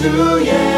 true, yeah.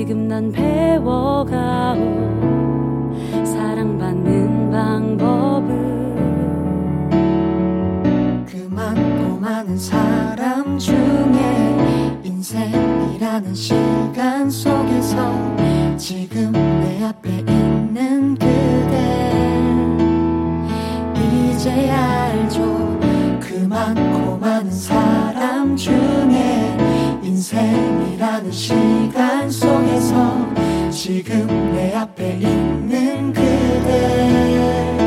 지금 난 배워가오. 사랑받는 방법을 그 많고 많은 사람 중에 인생이라는 시간 속에서 지금 내 앞에 있는 그대. 이제 알죠. 그 많고 많은 사람 중에 인생이라는 시간 속에서 지금 내 앞에 있는 그대.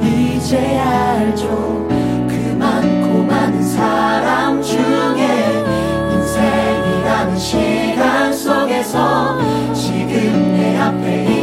이제 알죠. 그 많고 많은 사람 중에 인생이라는 시간 속에서 지금 내 앞에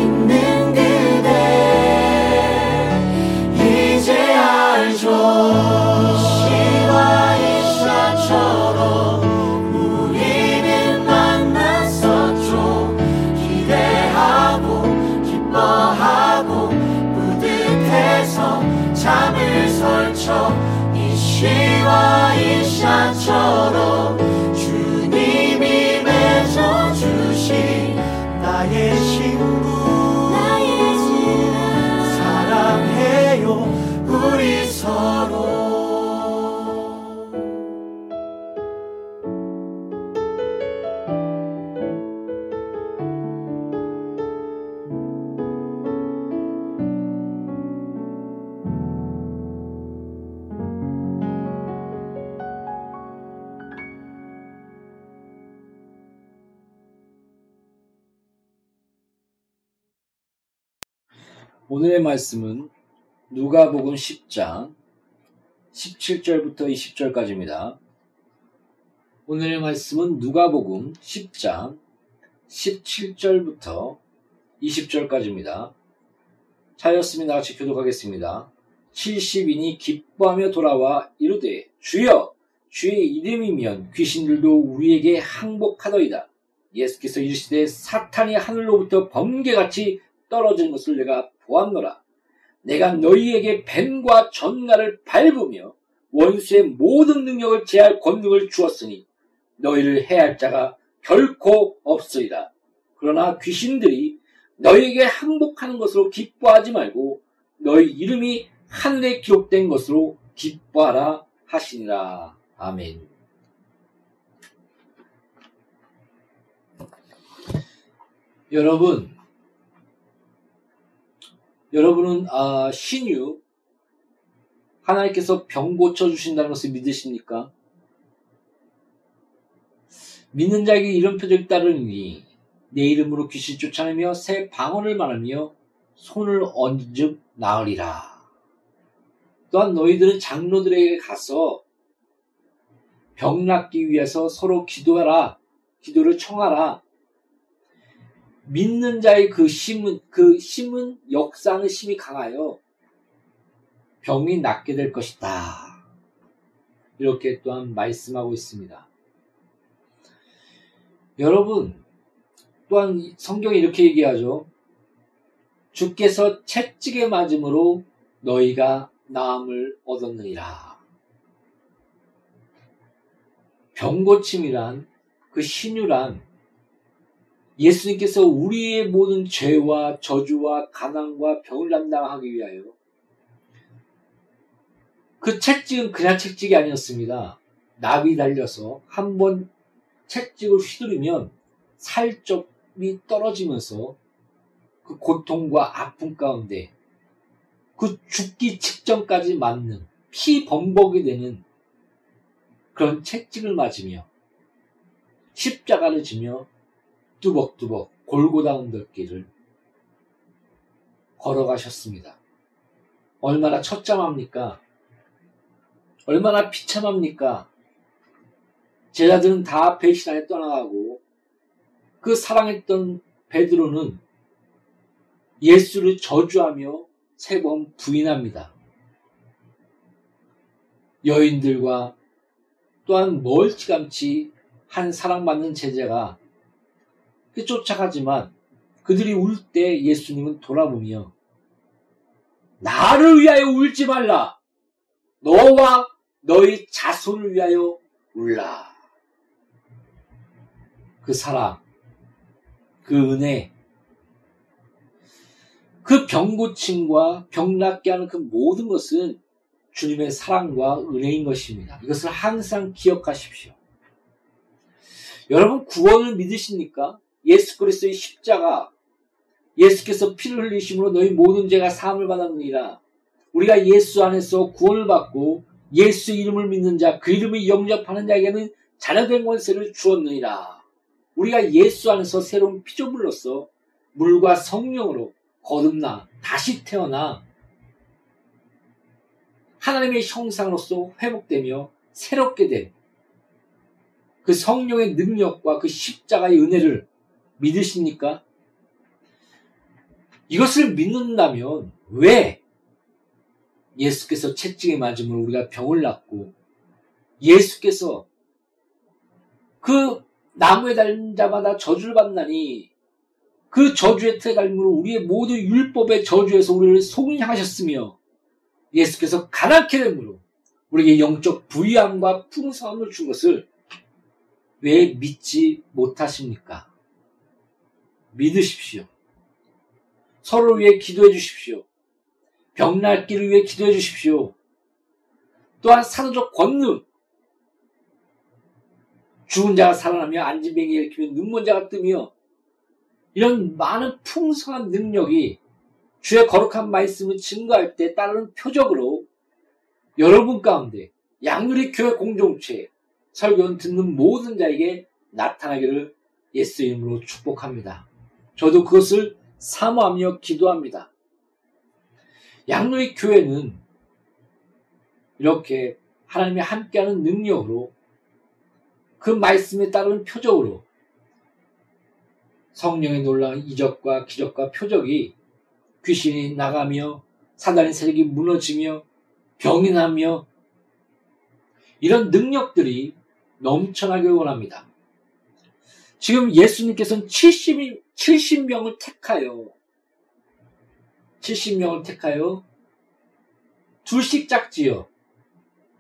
역사처럼 주님이 맺어주신 나의 친구 나의 사랑해요 우리 서 오늘의 말씀은 누가복음 10장 17절부터 20절까지입니다. 오늘의 말씀은 누가복음 10장 17절부터 20절까지입니다. 차였으면 나같이 교독하겠습니다. 70인이 기뻐하며 돌아와 이르되 주여 주의 이름이면 귀신들도 우리에게 항복하더이다. 예수께서 이르시되 사탄이 하늘로부터 번개같이 떨어진 것을 내가 보았노라. 내가 너희에게 뱀과 전갈을 밟으며 원수의 모든 능력을 제할 권능을 주었으니 너희를 해할 자가 결코 없으리라. 그러나 귀신들이 너희에게 항복하는 것으로 기뻐하지 말고 너희 이름이 하늘에 기록된 것으로 기뻐하라 하시니라. 아멘. 여러분, 여러분은 아, 신유 하나님께서 병 고쳐 주신다는 것을 믿으십니까? 믿는 자에게 이런 표적이 따르니 내 이름으로 귀신 쫓아내며 새 방언을 말하며 손을 얹음 나으리라. 또한 너희들은 장로들에게 가서 병 낫기 위해서 서로 기도하라. 기도를 청하라. 믿는 자의 그 심은, 그 심은 역사는 심이 강하여 병이 낫게 될 것이다. 이렇게 또한 말씀하고 있습니다. 여러분, 또한 성경이 이렇게 얘기하죠. 주께서 채찍에 맞음으로 너희가 나음을 얻었느니라. 병고침이란 그 신유란 예수님께서 우리의 모든 죄와 저주와 가난과 병을 담당하기 위하여 그 채찍은 그냥 채찍이 아니었습니다. 납이 달려서 한 번 채찍을 휘두르면 살점이 떨어지면서 그 고통과 아픔 가운데 그 죽기 직전까지 맞는 피 범벅이 되는 그런 채찍을 맞으며 십자가를 지며 뚜벅뚜벅 골고다 언덕길을 걸어가셨습니다. 얼마나 처참합니까? 얼마나 비참합니까? 제자들은 다 배신하에 떠나가고 그 사랑했던 베드로는 예수를 저주하며 세 번 부인합니다. 여인들과 또한 멀찌감치 한 사랑받는 제자가 쫓아가지만 그들이 울 때 예수님은 돌아보며 나를 위하여 울지 말라. 너와 너희 자손을 위하여 울라. 그 사랑, 그 은혜, 그 병고침과 병낫게 하는 그 모든 것은 주님의 사랑과 은혜인 것입니다. 이것을 항상 기억하십시오. 여러분 구원을 믿으십니까? 예수 그리스도의 십자가 예수께서 피를 흘리심으로 너희 모든 죄가 사함을 받았느니라. 우리가 예수 안에서 구원을 받고 예수 이름을 믿는 자, 그 이름을 영접하는 자에게는 자녀된 권세를 주었느니라. 우리가 예수 안에서 새로운 피조물로서 물과 성령으로 거듭나 다시 태어나 하나님의 형상으로서 회복되며 새롭게 된 그 성령의 능력과 그 십자가의 은혜를 믿으십니까? 이것을 믿는다면 왜 예수께서 채찍에 맞으면 우리가 병을 낫고 예수께서 그 나무에 달린 자마다 저주를 받나니 그 저주의 틀에 달림으로 우리의 모든 율법의 저주에서 우리를 속량하셨으며 예수께서 가난케 됨으로 우리에게 영적 부유함과 풍성함을 준 것을 왜 믿지 못하십니까? 믿으십시오. 서로를 위해 기도해 주십시오. 병날기를 위해 기도해 주십시오. 또한 사도적 권능, 죽은 자가 살아나며 안진뱅이 일으키며 눈먼 자가 뜨며 이런 많은 풍성한 능력이 주의 거룩한 말씀을 증거할 때 따르는 표적으로 여러분 가운데 양누리 교회 공동체 설교는 듣는 모든 자에게 나타나기를 예수 이름으로 축복합니다. 저도 그것을 사모하며 기도합니다. 양누리 교회는 이렇게 하나님이 함께하는 능력으로 그 말씀에 따른 표적으로 성령의 놀라운 이적과 기적과 표적이 귀신이 나가며 사단의 세력이 무너지며 병이 나며 이런 능력들이 넘쳐나길 원합니다. 지금 예수님께서는 70, 70명을 택하여 70명을 택하여 둘씩 짝지어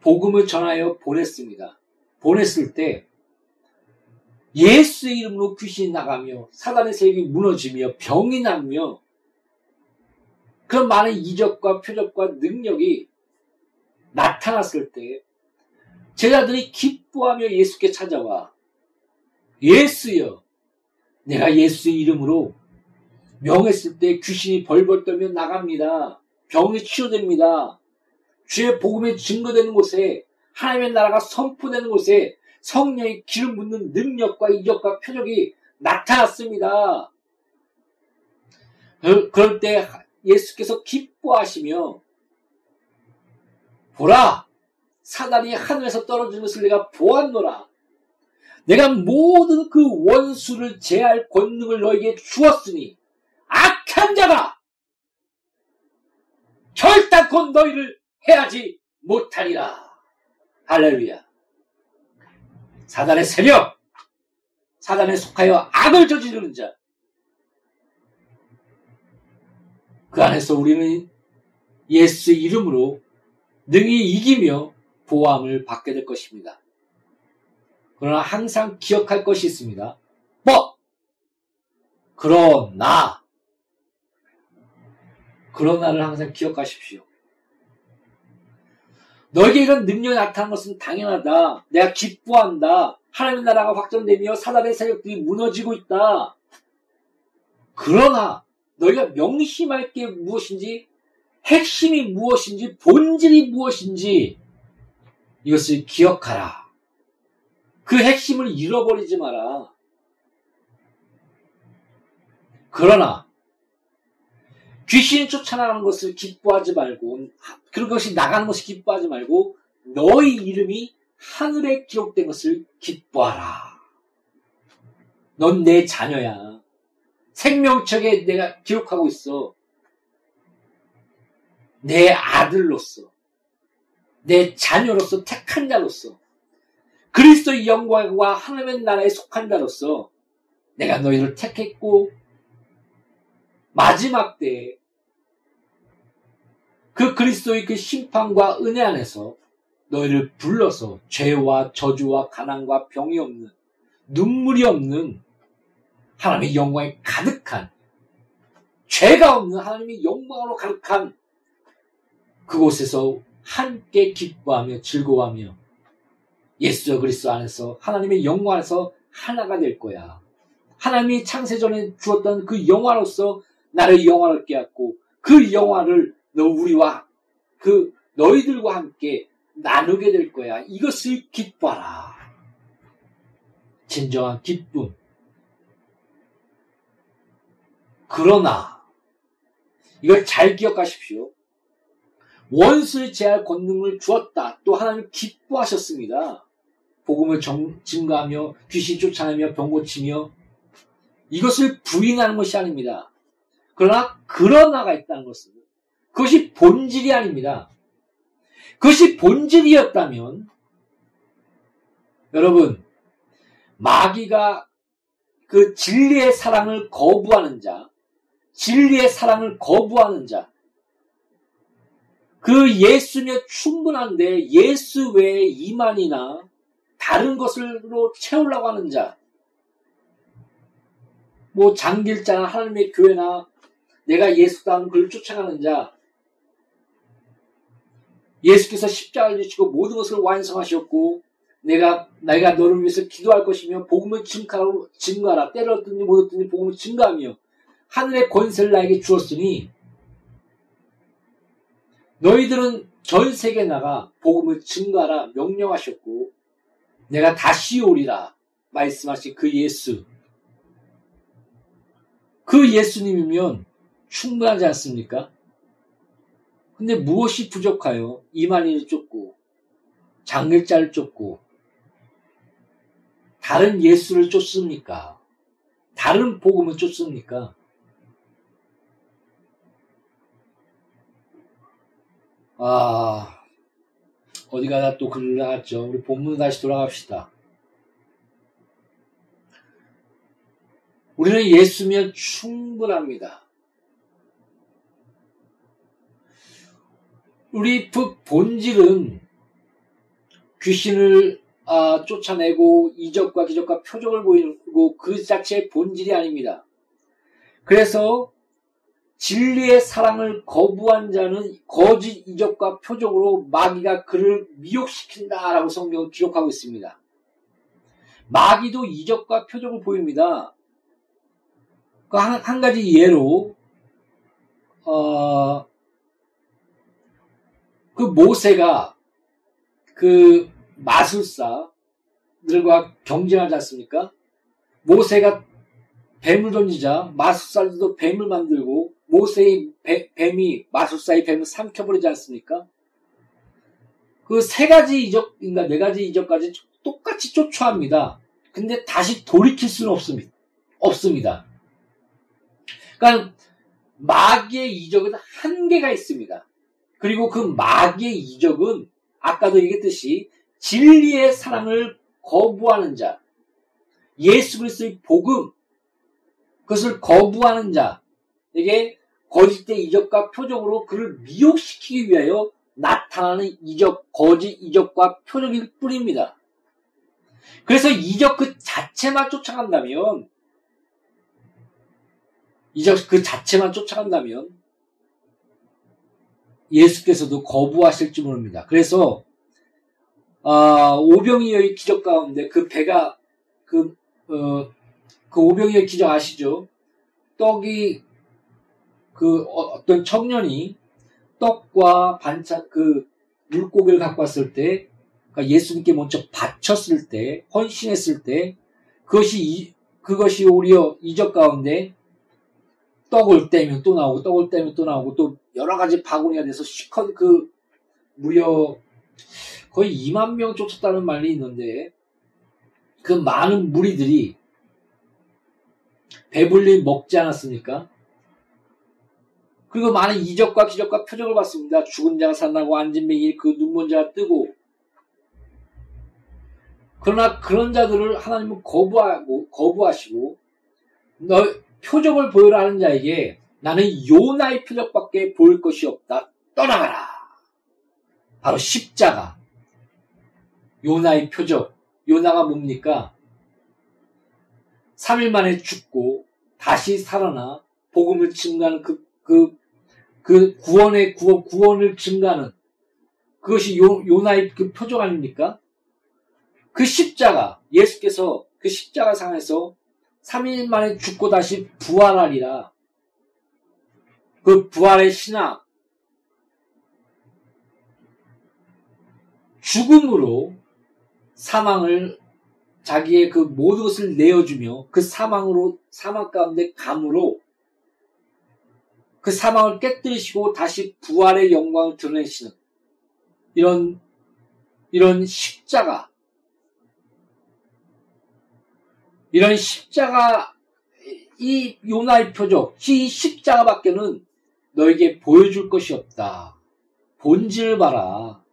복음을 전하여 보냈습니다. 보냈을 때 예수의 이름으로 귀신이 나가며 사단의 세력이 무너지며 병이 나며 그런 많은 이적과 표적과 능력이 나타났을 때 제자들이 기뻐하며 예수께 찾아와 예수여 내가 예수의 이름으로 명했을 때 귀신이 벌벌 떨며 나갑니다. 병이 치료됩니다. 주의 복음이 증거되는 곳에 하나님의 나라가 선포되는 곳에 성령의 기름 붓는 능력과 이적과 표적이 나타났습니다. 그럴 때 예수께서 기뻐하시며 보라 사단이 하늘에서 떨어지는 것을 내가 보았노라. 내가 모든 그 원수를 제할 권능을 너에게 주었으니 악한 자가 결단코 너희를 해하지 못하리라. 할렐루야. 사단의 세력, 사단에 속하여 악을 저지르는 자. 그 안에서 우리는 예수의 이름으로 능히 이기며 보함을 받게 될 것입니다. 그러나 항상 기억할 것이 있습니다. 뭐? 그러나, 그러나를 항상 기억하십시오. 너에게 이런 능력이 나타난 것은 당연하다. 내가 기뻐한다. 하나님의 나라가 확정되며 사단의 세력들이 무너지고 있다. 그러나 너희가 명심할 게 무엇인지 핵심이 무엇인지 본질이 무엇인지 이것을 기억하라. 그 핵심을 잃어버리지 마라. 그러나 귀신이 쫓아나가는 것을 기뻐하지 말고 그런 것이 나가는 것이 기뻐하지 말고 너희 이름이 하늘에 기록된 것을 기뻐하라. 넌 내 자녀야. 생명책에 내가 기록하고 있어. 내 아들로서, 내 자녀로서, 택한 자로서, 그리스도의 영광과 하나님의 나라에 속한 자로서 내가 너희를 택했고, 마지막 때에 그 그리스도의 그 심판과 은혜 안에서 너희를 불러서 죄와 저주와 가난과 병이 없는 눈물이 없는 하나님의 영광이 가득한 죄가 없는 하나님의 영광으로 가득한 그곳에서 함께 기뻐하며 즐거워하며 예수 그리스도 안에서 하나님의 영광 안에서 하나가 될 거야. 하나님이 창세전에 주었던 그 영화로서 나를 영화를 깨닫고 그 영화를 너 우리와 그 너희들과 함께 나누게 될 거야. 이것을 기뻐하라. 진정한 기쁨. 그러나 이걸 잘 기억하십시오. 원수를 제할 권능을 주었다. 또 하나님 기뻐하셨습니다. 복음을 정, 증가하며 귀신 쫓아내며 병 고치며 이것을 부인하는 것이 아닙니다. 그러나 그러나가 있다는 것은 그것이 본질이 아닙니다. 그것이 본질이었다면 여러분 마귀가 그 진리의 사랑을 거부하는 자, 진리의 사랑을 거부하는 자, 그 예수면 충분한데 예수 외에 이만이나 다른 것으로 채우려고 하는 자, 뭐 장길자나 하나님의 교회나 내가 예수다는 걸 쫓아가는 자, 예수께서 십자가를 지시고 모든 것을 완성하셨고 내가 내가 너를 위해서 기도할 것이며 복음을 증가로 증가라. 때렸든지 못 얻든지 복음을 증가하며 하늘의 권세를 나에게 주었으니 너희들은 전 세계 나가 복음을 증가라 명령하셨고 내가 다시 오리라 말씀하신 그 예수 그 예수님이면 충분하지 않습니까? 근데 무엇이 부족하여 이만희를 쫓고 장길자를 쫓고 다른 예수를 쫓습니까? 다른 복음을 쫓습니까? 아, 어디 가 다 또 글을 나갔죠. 우리 본문 다시 돌아갑시다. 우리는 예수면 충분합니다. 우리 그 본질은 귀신을 아, 쫓아내고 이적과 기적과 표적을 보이고 그 자체의 본질이 아닙니다. 그래서 진리의 사랑을 거부한 자는 거짓 이적과 표적으로 마귀가 그를 미혹시킨다라고 성경은 기록하고 있습니다. 마귀도 이적과 표적을 보입니다. 그 한, 한 가지 예로 어, 그 모세가 그 마술사들과 경쟁하지 않습니까? 모세가 뱀을 던지자 마술사들도 뱀을 만들고 모세의 배, 뱀이 마술사의 뱀을 삼켜버리지 않습니까? 그 세 가지 이적인가 네 가지 이적까지 똑같이 쫓아합니다. 근데 다시 돌이킬 수는 없습니다. 없습니다. 그러니까 마귀의 이적은 한계가 있습니다. 그리고 그 마귀의 이적은 아까도 얘기했듯이 진리의 사랑을 거부하는 자, 예수 그리스도의 복음, 그것을 거부하는 자에게 거짓된 이적과 표적으로 그를 미혹시키기 위하여 나타나는 이적, 거짓 이적과 표적일 뿐입니다. 그래서 이적 그 자체만 쫓아간다면, 이적 그 자체만 쫓아간다면, 예수께서도 거부하실지 모릅니다. 그래서 아, 오병이어의 기적 가운데 그 배가 그, 어, 그 오병이어의 기적 아시죠? 떡이 그 어떤 청년이 떡과 반찬 그 물고기를 갖고 왔을 때 그러니까 예수님께 먼저 바쳤을 때 헌신했을 때 그것이 이, 그것이 오히려 이적 가운데 떡을 떼면 또 나오고 떡을 떼면 또 나오고 또 여러 가지 바구니가 돼서 시컷 그 무려 거의 2만 명 쫓았다는 말이 있는데 그 많은 무리들이 배불리 먹지 않았습니까? 그리고 많은 이적과 기적과 표적을 봤습니다. 죽은 자가 살아나고 앉은 맹이 그 눈먼 자가 뜨고 그러나 그런 자들을 하나님은 거부하고 거부하시고 너 표적을 보여라 하는 자에게 나는 요나의 표적밖에 보일 것이 없다. 떠나가라. 바로 십자가. 요나의 표적. 요나가 뭡니까? 3일 만에 죽고 다시 살아나 복음을 증가하는 그, 그, 그 구원의 구원, 구원을 증가하는 그것이 요, 요나의 그 표적 아닙니까? 그 십자가, 예수께서 그 십자가 상에서 3일 만에 죽고 다시 부활하리라. 그 부활의 신앙, 죽음으로 사망을 자기의 그 모든 것을 내어주며 그 사망으로 사망 가운데 감으로 그 사망을 깨뜨리시고 다시 부활의 영광을 드러내시는 이런 이런 십자가 이런 십자가 이 요나의 표적 이 십자가밖에는 너에게 보여줄 것이 없다. 본질 봐라.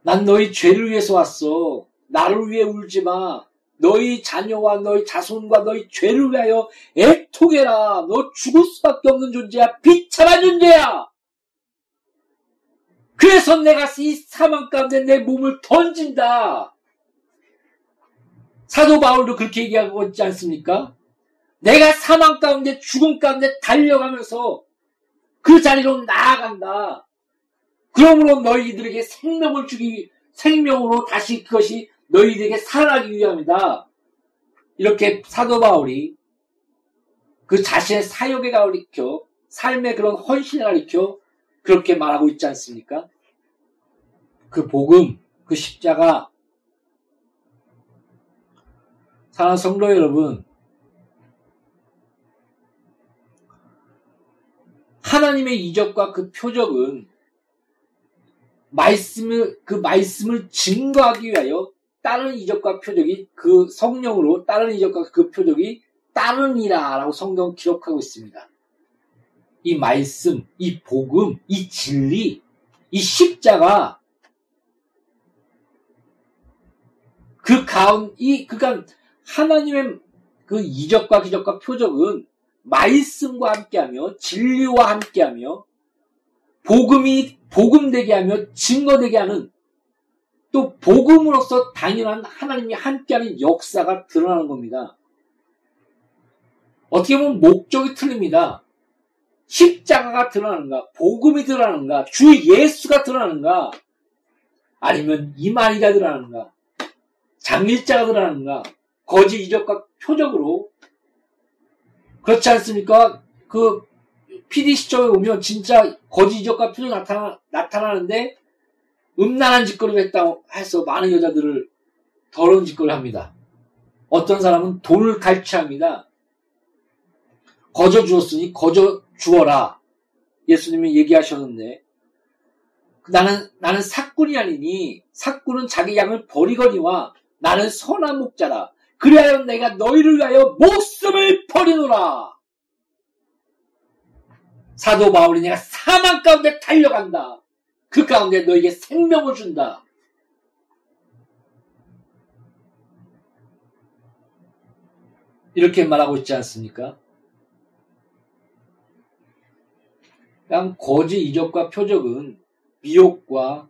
난 너희 죄를 위해서 왔어. 나를 위해 울지 마. 너희 자녀와 너희 자손과 너희 죄를 위하여 애통해라. 너 죽을 수밖에 없는 존재야. 비참한 존재야. 그래서 내가 이 사망 가운데 내 몸을 던진다. 사도 바울도 그렇게 얘기하고 있지 않습니까? 내가 사망 가운데 죽음 가운데 달려가면서 그 자리로 나아간다. 그러므로 너희들에게 생명을 주기 생명으로 다시 그것이 너희들에게 살아나기 위함이다. 이렇게 사도 바울이 그 자신의 사역에 가리켜 삶의 그런 헌신을 가리켜 그렇게 말하고 있지 않습니까? 그 복음, 그 십자가 사랑하는 성도 여러분 하나님의 이적과 그 표적은 말씀을 그 말씀을 증거하기 위하여 다른 이적과 표적이 그 성령으로 다른 이적과 그 표적이 따르니라라고 성경 기록하고 있습니다. 이 말씀, 이 복음, 이 진리, 이 십자가 그 가운 이 그간 하나님의 그 이적과 기적과 표적은 말씀과 함께하며 진리와 함께하며 복음이 복음되게 하며 증거되게 하는 또 복음으로서 당연한 하나님이 함께하는 역사가 드러나는 겁니다. 어떻게 보면 목적이 틀립니다. 십자가가 드러나는가, 복음이 드러나는가, 주 예수가 드러나는가, 아니면 이만희가 드러나는가, 장일자가 드러나는가, 거짓 이적과 표적으로 그렇지 않습니까? 그 PD 시점에 오면 진짜 거짓 이적과 표적 나타나, 나타나는데 음란한 짓거리를 했다고 해서 많은 여자들을 더러운 짓거리를 합니다. 어떤 사람은 돈을 갈취합니다. 거저 주었으니 거저 주어라. 예수님이 얘기하셨는데 나는 나는 사꾼이 아니니 사꾼은 자기 양을 버리거니와 나는 선한 목자라. 그리하여 내가 너희를 위하여 목숨을 버리노라. 사도 바울이 내가 사망 가운데 달려간다. 그 가운데 너에게 생명을 준다. 이렇게 말하고 있지 않습니까? 그냥 거짓 이적과 표적은 미혹과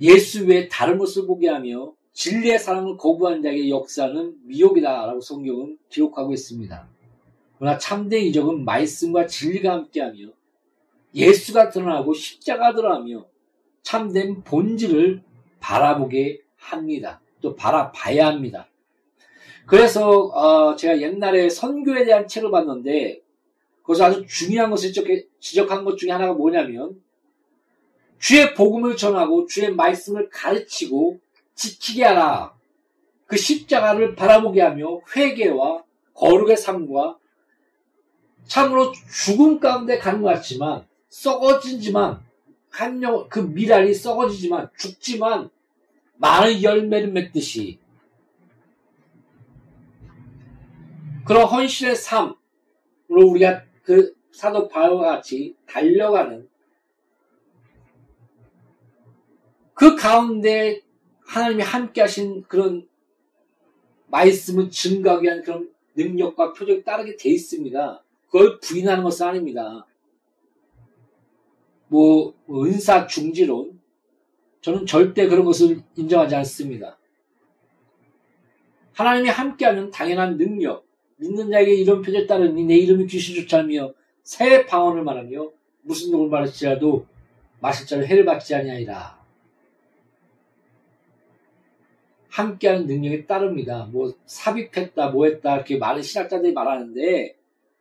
예수 외에 다른 것을 보게 하며 진리의 사랑을 거부한 자에게 역사는 미혹이다라고 성경은 기록하고 있습니다. 그러나 참된 이적은 말씀과 진리가 함께하며 예수가 드러나고 십자가 드러나며 참된 본질을 바라보게 합니다. 또 바라봐야 합니다. 그래서 어 제가 옛날에 선교에 대한 책을 봤는데 거기서 아주 중요한 것을 지적한 것 중에 하나가 뭐냐면 주의 복음을 전하고 주의 말씀을 가르치고 지키게 하라. 그 십자가를 바라보게 하며 회개와 거룩의 삶과 참으로 죽음 가운데 가는 것 같지만 썩어지지만 한영 그 미랄이 썩어지지만 죽지만 많은 열매를 맺듯이 그런 헌신의 삶으로 우리가 그 사도 바울과 같이 달려가는 그 가운데 하나님이 함께 하신 그런 말씀을 증가하기 위한 그런 능력과 표적이 따르게 돼 있습니다. 그걸 부인하는 것은 아닙니다. 뭐, 은사 중지론. 저는 절대 그런 것을 인정하지 않습니다. 하나님이 함께하는 당연한 능력, 믿는 자에게 이런 표적 따르니 내 이름이 귀신조차 하며 새 방언을 말하며 무슨 녹을 말할지라도 마실 자를 해를 받지 아니하리라. 함께하는 능력에 따릅니다. 뭐 삽입했다, 뭐했다 이렇게 많은 신학자들이 말하는데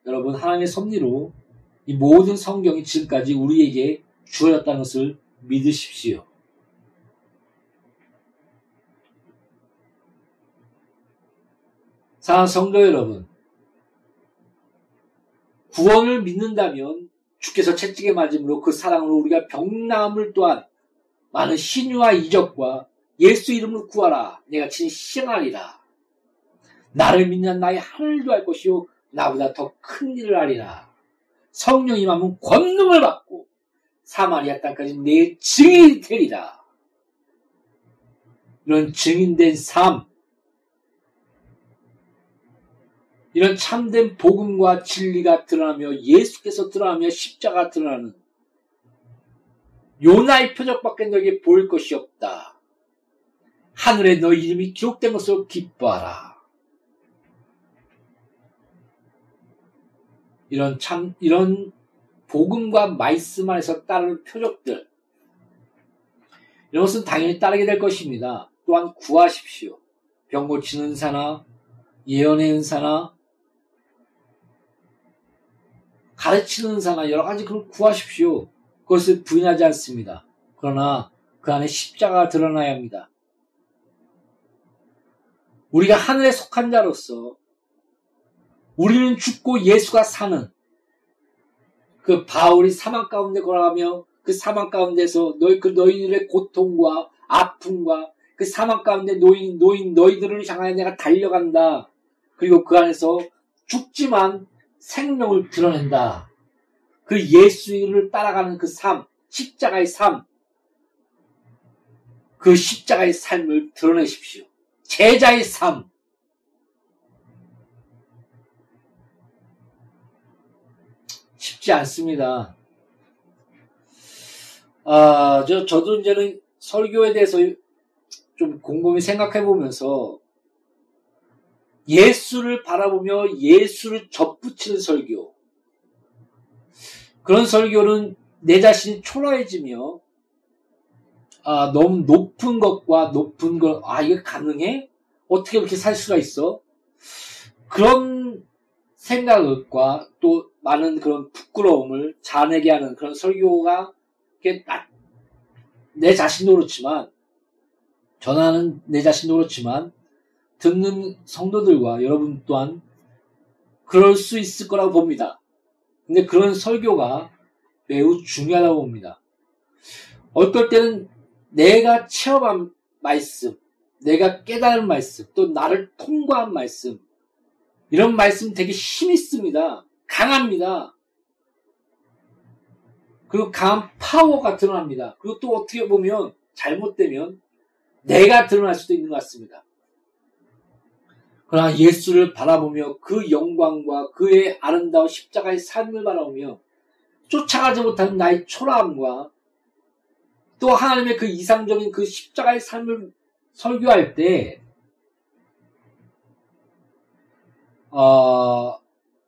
여러분 하나님의 섭리로 이 모든 성경이 지금까지 우리에게 주어졌다는 것을 믿으십시오. 사랑 성도 여러분, 구원을 믿는다면 주께서 채찍에 맞음으로 그 사랑으로 우리가 병나음을 또한 많은 신유와 이적과 예수 이름으로 구하라. 내가 친히 시행하리라. 나를 믿는 나의 하늘도 할 것이요 나보다 더 큰 일을 하리라. 성령 임하면 권능을 받고 사마리아 땅까지 내 증인이 되리라. 이런 증인된 삶, 이런 참된 복음과 진리가 드러나며 예수께서 드러나며 십자가 드러나는 요나의 표적밖에 너에게 보일 것이 없다. 하늘에 너 이름이 기록된 것으로 기뻐하라. 이런 참, 이런 복음과 말씀 안에서 따르는 표적들. 이런 것은 당연히 따르게 될 것입니다. 또한 구하십시오. 병 고치는 사나, 예언의 은사나, 가르치는 은사나 여러 가지 그걸 구하십시오. 그것을 부인하지 않습니다. 그러나 그 안에 십자가가 드러나야 합니다. 우리가 하늘에 속한 자로서 우리는 죽고 예수가 사는 그 바울이 사망 가운데 걸어가며 그 사망 가운데서 너희 그 너희들의 고통과 아픔과 그 사망 가운데 노인 노인 너희들을 향하여 내가 달려간다. 그리고 그 안에서 죽지만 생명을 드러낸다. 그 예수를 따라가는 그 삶, 십자가의 삶, 그 십자가의 삶을 드러내십시오. 제자의 삶. 쉽지 않습니다. 아, 저, 저도 이제는 설교에 대해서 좀 곰곰이 생각해 보면서 예수를 바라보며 예수를 접붙이는 설교. 그런 설교는 내 자신이 초라해지며 아, 너무 높은 것과 높은 것, 아, 이게 가능해? 어떻게 그렇게 살 수가 있어? 그런 생각과 또 많은 그런 부끄러움을 자아내게 하는 그런 설교가 내 자신도 그렇지만 전하는 내 자신도 그렇지만 듣는 성도들과 여러분 또한 그럴 수 있을 거라고 봅니다. 근데 그런 설교가 매우 중요하다고 봅니다. 어떨 때는 내가 체험한 말씀, 내가 깨달은 말씀, 또 나를 통과한 말씀, 이런 말씀 되게 힘 있습니다. 강합니다. 그리고 강한 파워가 드러납니다. 그리고 또 어떻게 보면 잘못되면 내가 드러날 수도 있는 것 같습니다. 그러나 예수를 바라보며 그 영광과 그의 아름다운 십자가의 삶을 바라보며 쫓아가지 못하는 나의 초라함과 또 하나님의 그 이상적인 그 십자가의 삶을 설교할 때, 어,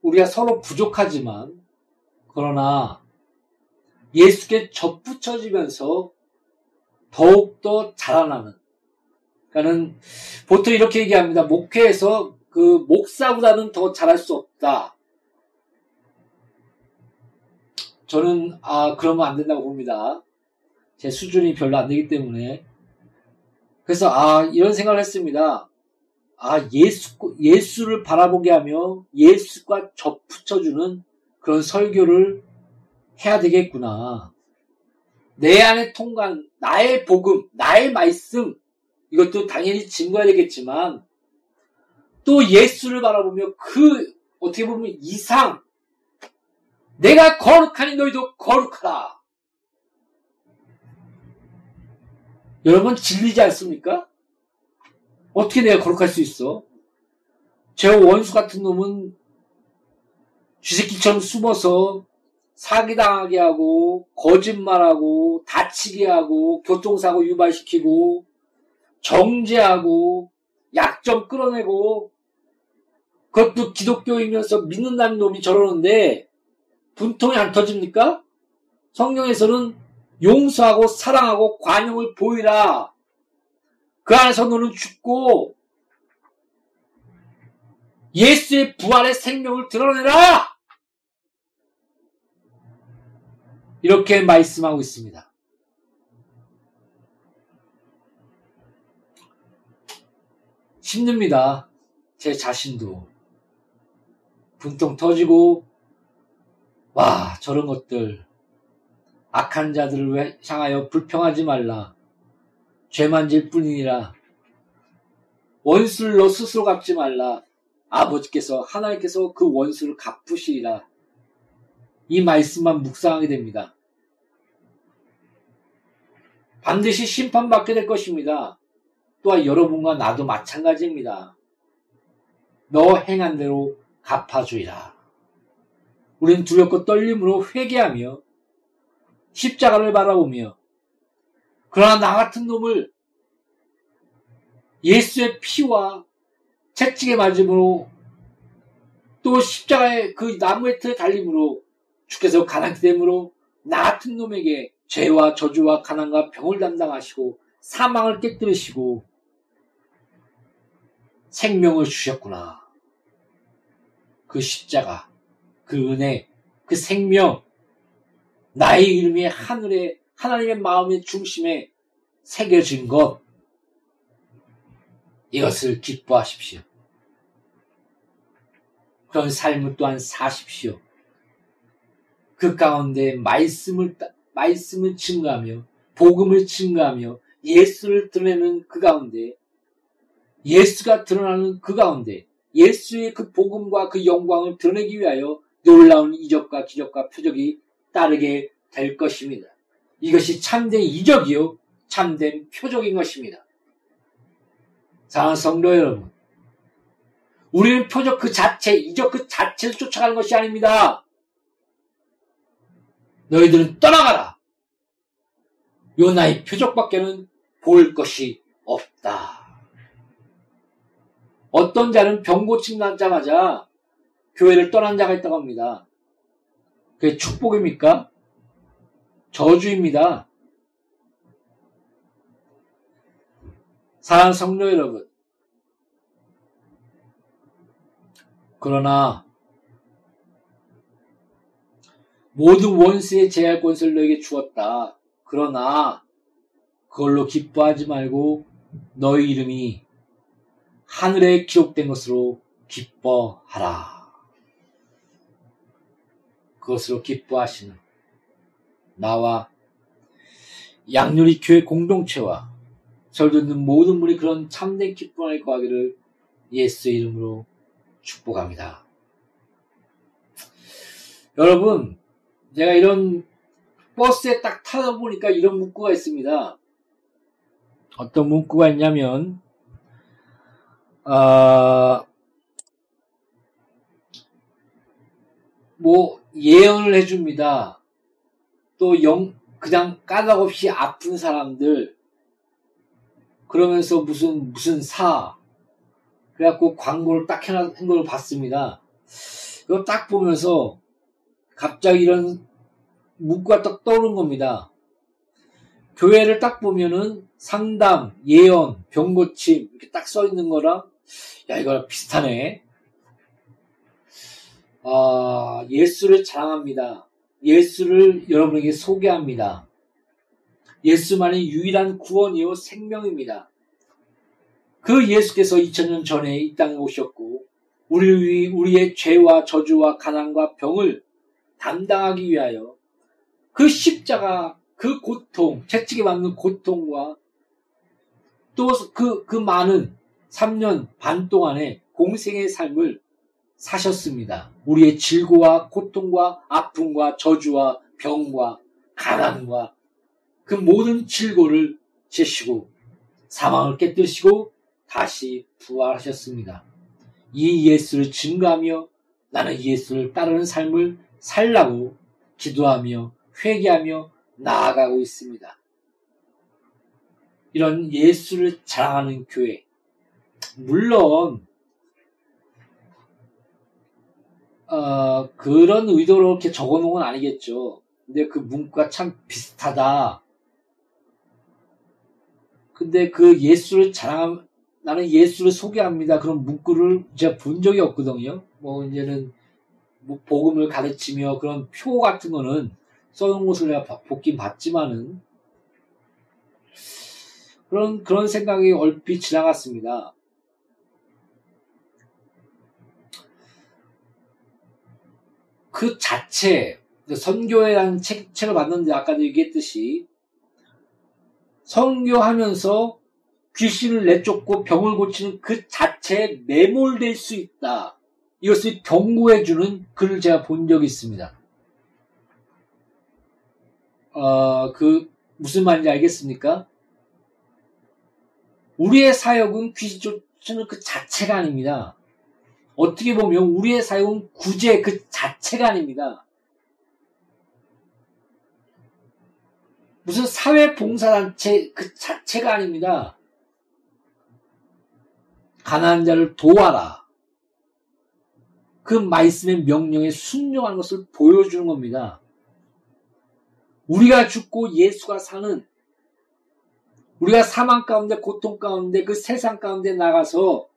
우리가 서로 부족하지만, 그러나 예수께 접붙여지면서 더욱더 자라나는. 그러니까는 보통 이렇게 얘기합니다. 목회에서 그 목사보다는 더 잘할 수 없다. 저는 아 그러면 안 된다고 봅니다. 제 수준이 별로 안 되기 때문에 그래서 아 이런 생각을 했습니다. 아 예수 예수를 바라보게 하며 예수과 접붙여주는 그런 설교를 해야 되겠구나. 내 안에 통과한 나의 복음, 나의 말씀 이것도 당연히 증거해야 되겠지만 또 예수를 바라보며 그 어떻게 보면 이상 내가 거룩하니 너희도 거룩하라. 여러분 질리지 않습니까? 어떻게 내가 거룩할 수 있어? 제 원수 같은 놈은 쥐새끼처럼 숨어서 사기당하게 하고 거짓말하고 다치게 하고 교통사고 유발시키고 정죄하고 약점 끌어내고 그것도 기독교이면서 믿는다는 놈이 저러는데 분통이 안 터집니까? 성경에서는 용서하고 사랑하고 관용을 보이라. 그 안에서 너는 죽고 예수의 부활의 생명을 드러내라! 이렇게 말씀하고 있습니다. 힘듭니다. 제 자신도. 분통 터지고, 와, 저런 것들. 악한 자들을 향하여 불평하지 말라. 죄만 질 뿐이니라. 원수를 너 스스로 갚지 말라. 아버지께서 하나님께서 그 원수를 갚으시리라. 이 말씀만 묵상하게 됩니다. 반드시 심판받게 될 것입니다. 또한 여러분과 나도 마찬가지입니다. 너 행한 대로 갚아주리라. 우리는 두렵고 떨림으로 회개하며 십자가를 바라보며 그러나 나 같은 놈을 예수의 피와 채찍에 맞음으로 또 십자가의 그 나무의 틀에 달림으로 주께서 가난기 때문에 나 같은 놈에게 죄와 저주와 가난과 병을 담당하시고 사망을 깨뜨리시고 생명을 주셨구나. 그 십자가, 그 은혜, 그 생명, 나의 이름이 하늘에, 하나님의 마음의 중심에 새겨진 것, 이것을 기뻐하십시오. 그런 삶을 또한 사십시오. 그 가운데 말씀을, 말씀을 증가하며, 복음을 증가하며, 예수를 드러내는 그 가운데, 예수가 드러나는 그 가운데, 예수의 그 복음과 그 영광을 드러내기 위하여 놀라운 이적과 기적과 표적이 따르게 될 것입니다. 이것이 참된 이적이요, 참된 표적인 것입니다. 사랑하는 성도 여러분, 우리는 표적 그 자체, 이적 그 자체를 쫓아가는 것이 아닙니다. 너희들은 떠나가라. 요 나의 표적밖에는 볼 것이 없다. 어떤 자는 병 고침 나자마자 교회를 떠난 자가 있다고 합니다. 그게 축복입니까? 저주입니다. 사랑 성도 여러분. 그러나 모든 원수의 제할 권세를 너에게 주었다. 그러나 그걸로 기뻐하지 말고 너희 이름이 하늘에 기록된 것으로 기뻐하라. 그것으로 기뻐하시는 나와 양률이 교회 공동체와 절 듣는 모든 분이 그런 참된 기쁨을 거하기를 예수의 이름으로 축복합니다. 여러분, 제가 이런 버스에 딱 타다 보니까 이런 문구가 있습니다. 어떤 문구가 있냐면, 어, 뭐, 예언을 해줍니다. 또, 영, 그냥 까닭없이 아픈 사람들, 그러면서 무슨, 무슨 사, 그래갖고 광고를 딱 해놓은 걸 봤습니다. 이거 딱 보면서, 갑자기 이런 문구가 딱 떠오른 겁니다. 교회를 딱 보면은 상담, 예언, 병 고침 이렇게 딱 써 있는 거랑 야, 이거 비슷하네. 아, 예수를 자랑합니다. 예수를 여러분에게 소개합니다. 예수만이 유일한 구원이요 생명입니다. 그 예수께서 2000년 전에 이 땅에 오셨고 우리 우리의 죄와 저주와 가난과 병을 담당하기 위하여 그 십자가 그 고통, 채찍에 맞는 고통과 또 그, 그 많은 3년 반 동안의 공생의 삶을 사셨습니다. 우리의 질고와 고통과 아픔과 저주와 병과 가난과 그 모든 질고를 제시고 사망을 깨뜨리시고 다시 부활하셨습니다. 이 예수를 증거하며 나는 예수를 따르는 삶을 살라고 기도하며 회개하며 나아가고 있습니다. 이런 예수를 자랑하는 교회, 물론 어, 그런 의도로 이렇게 적어 놓은 건 아니겠죠. 근데 그 문구가 참 비슷하다. 근데 그 예수를 자랑, 나는 예수를 소개합니다. 그런 문구를 제가 본 적이 없거든요. 뭐 이제는 뭐 복음을 가르치며 그런 표 같은 거는 써놓은 것을 내가 복긴 봤지만은 그런 그런 생각이 얼핏 지나갔습니다. 그 자체, 그 선교회라는 책, 책을 봤는데 아까도 얘기했듯이 선교하면서 귀신을 내쫓고 병을 고치는 그 자체에 매몰될 수 있다. 이것을 경고해주는 글을 제가 본 적이 있습니다. 어, 그, 무슨 말인지 알겠습니까? 우리의 사역은 귀신 쫓는 그 자체가 아닙니다. 어떻게 보면 우리의 사역은 구제 그 자체가 아닙니다. 무슨 사회 봉사단체 그 자체가 아닙니다. 가난한 자를 도와라. 그 말씀의 명령에 순종하는 것을 보여주는 겁니다. 우리가 죽고 예수가 사는 우리가 사망 가운데 고통 가운데 그 세상 가운데 나가서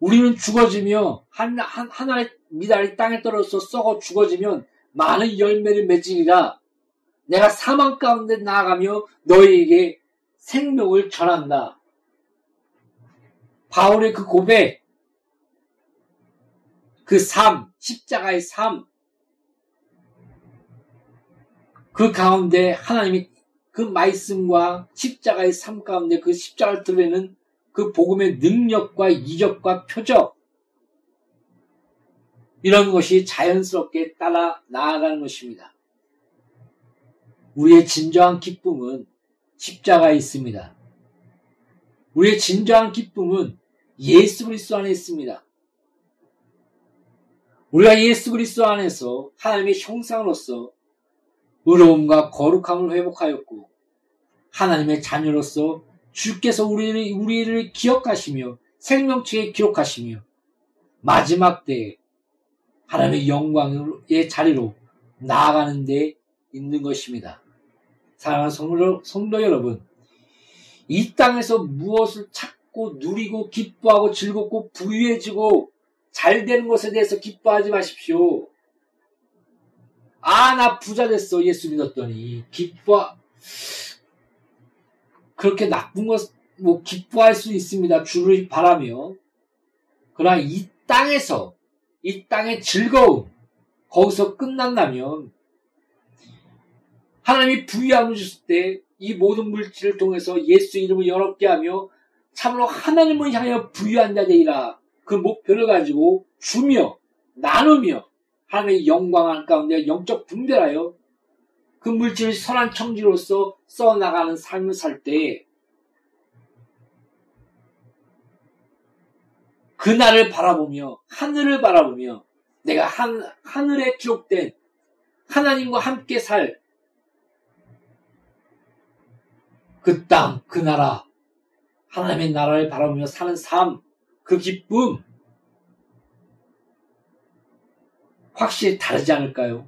우리는 죽어지며 한, 한, 하나의 미달이 땅에 떨어져 썩어 죽어지면 많은 열매를 맺으리라. 내가 사망 가운데 나아가며 너희에게 생명을 전한다. 바울의 그 고백, 그 삶, 십자가의 삶, 그 가운데 하나님이 그 말씀과 십자가의 삶 가운데 그 십자가를 드러내는 그 복음의 능력과 이적과 표적 이런 것이 자연스럽게 따라 나아가는 것입니다. 우리의 진정한 기쁨은 십자가에 있습니다. 우리의 진정한 기쁨은 예수 그리스도 안에 있습니다. 우리가 예수 그리스도 안에서 하나님의 형상으로서 의로움과 거룩함을 회복하였고 하나님의 자녀로서 주께서 우리를 우리를 기억하시며 생명체에 기록하시며 마지막 때에 하나님의 영광의 자리로 나아가는 데 있는 것입니다. 사랑하는 성도, 성도 여러분, 이 땅에서 무엇을 찾고 누리고 기뻐하고 즐겁고 부유해지고 잘 되는 것에 대해서 기뻐하지 마십시오. 아, 나 부자 됐어. 예수 믿었더니. 기뻐, 그렇게 나쁜 것, 뭐, 기뻐할 수 있습니다. 주를 바라며. 그러나 이 땅에서, 이 땅의 즐거움, 거기서 끝난다면, 하나님이 부유함을 주실 때, 이 모든 물질을 통해서 예수 이름을 여롭게 하며, 참으로 하나님을 향하여 부유한 자 되리라. 그 목표를 가지고 주며, 나누며, 하나님의 영광 가운데 영적 분별하여 그 물질을 선한 청지로서 써나가는 삶을 살 때, 그날을 바라보며, 하늘을 바라보며, 내가 한, 하늘에 기록된 하나님과 함께 살, 그 땅, 그 나라, 하나님의 나라를 바라보며 사는 삶, 그 기쁨, 확실히 다르지 않을까요?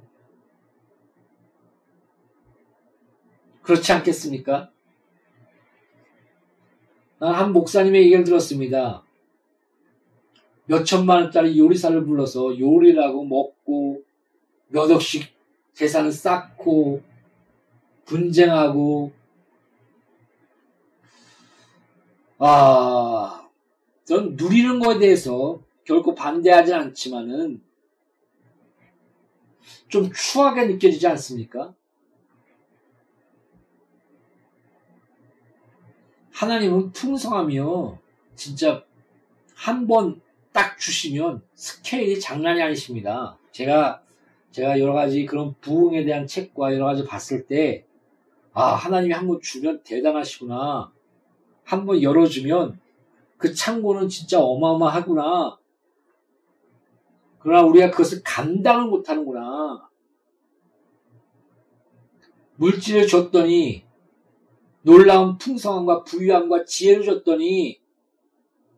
그렇지 않겠습니까? 한 목사님의 얘기를 들었습니다. 몇 천만 원짜리 요리사를 불러서 요리라고 먹고 몇 억씩 재산을 쌓고 분쟁하고 아, 전 누리는 것에 대해서 결코 반대하지 않지만은 좀 추하게 느껴지지 않습니까? 하나님은 풍성하며 진짜 한 번 딱 주시면 스케일이 장난이 아니십니다. 제가 제가 여러 가지 그런 부흥에 대한 책과 여러 가지 봤을 때, 아, 하나님이 한 번 주면 대단하시구나. 한 번 열어주면 그 창고는 진짜 어마어마하구나. 그러나 우리가 그것을 감당을 못하는구나. 물질을 줬더니 놀라운 풍성함과 부유함과 지혜를 줬더니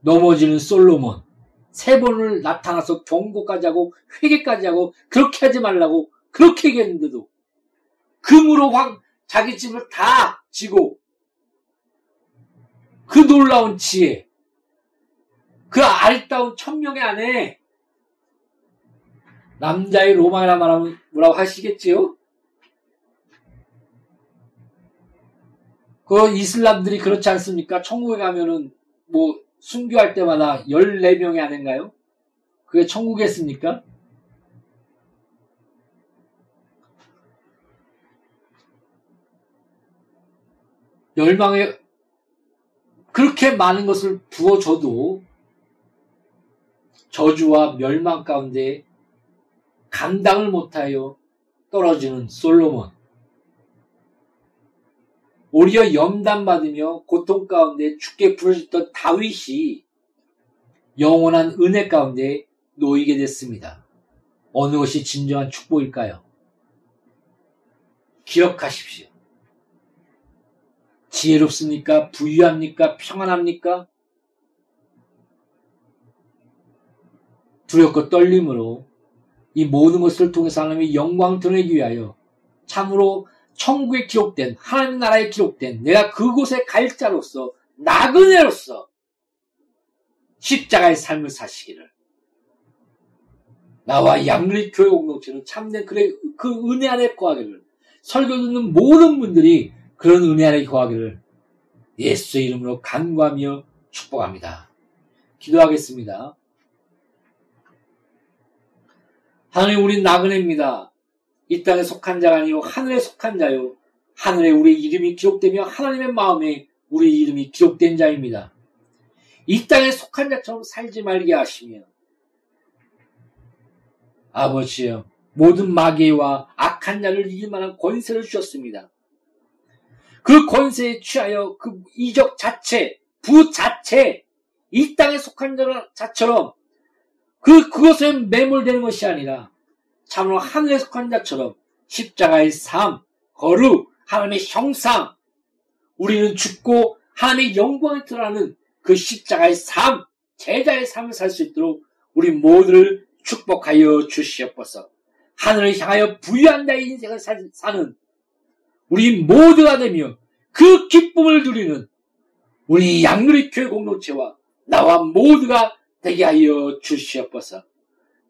넘어지는 솔로몬 세 번을 나타나서 경고까지 하고 회개까지 하고 그렇게 하지 말라고 그렇게 얘기했는데도 금으로 확 자기 집을 다 지고 그 놀라운 지혜 그 아리따운 천명의 안에 남자의 로마이라 말하면 뭐라고 하시겠지요? 그 이슬람들이 그렇지 않습니까? 천국에 가면은 뭐 순교할 때마다 14명이 아닌가요? 그게 천국이겠습니까? 열망에 그렇게 많은 것을 부어줘도 저주와 멸망 가운데 감당을 못하여 떨어지는 솔로몬. 오히려 염단받으며 고통 가운데 죽게 부러졌던 다윗이 영원한 은혜 가운데 놓이게 됐습니다. 어느 것이 진정한 축복일까요? 기억하십시오. 지혜롭습니까? 부유합니까? 평안합니까? 두렵고 떨림으로 이 모든 것을 통해서 하나님의 영광 드러내기 위하여 참으로 천국에 기록된 하나님 나라에 기록된 내가 그곳에 갈 자로서 나그네로서 십자가의 삶을 사시기를 나와 양리 교회 공동체는 참된 그래 그 은혜 안에 거하기를 설교 듣는 모든 분들이 그런 은혜 안에 거하기를 예수의 이름으로 간구하며 축복합니다. 기도하겠습니다. 하나님 우리 나그네입니다. 이 땅에 속한 자가 아니요 하늘에 속한 자요 하늘에 우리 이름이 기록되며 하나님의 마음에 우리 이름이 기록된 자입니다. 이 땅에 속한 자처럼 살지 말게 하시며 아버지여 모든 마귀와 악한 자를 이길 만한 권세를 주셨습니다. 그 권세에 취하여 그 이적 자체, 부 자체, 이 땅에 속한 자처럼 그, 그것에 매몰되는 것이 아니라 참으로 하늘에 속한 자처럼 십자가의 삶, 거룩, 하나님의 형상, 우리는 죽고 하나님의 영광에 드러나는 그 십자가의 삶, 제자의 삶을 살 수 있도록 우리 모두를 축복하여 주시옵소서. 하늘을 향하여 부유한 자의 인생을 사는 우리 모두가 되며 그 기쁨을 누리는 우리 양누리 교회 공동체와 나와 모두가 되게 하여 주시옵소서.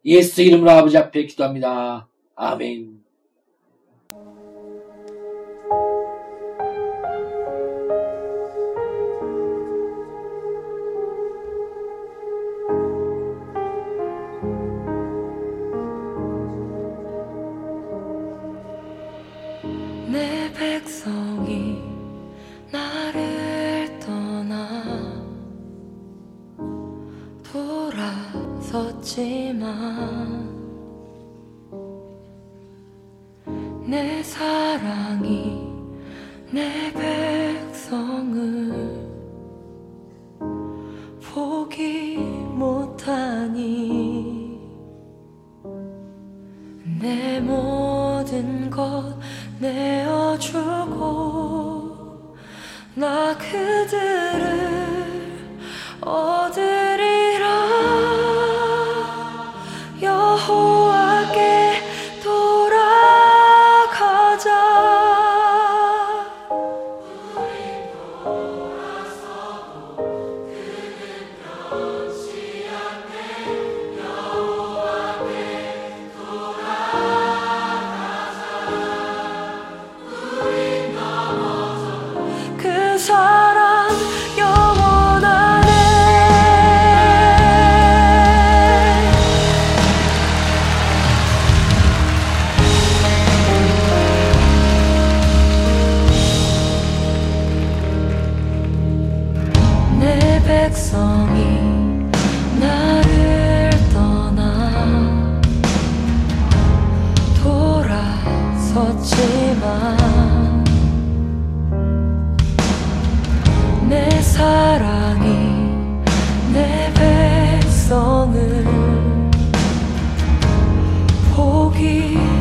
예수 이름으로 아버지 앞에 기도합니다. 아멘. 내 사랑이 내 백성을 포기 못하니 내 모든 것 내어주고 나 그들을 얻을 here.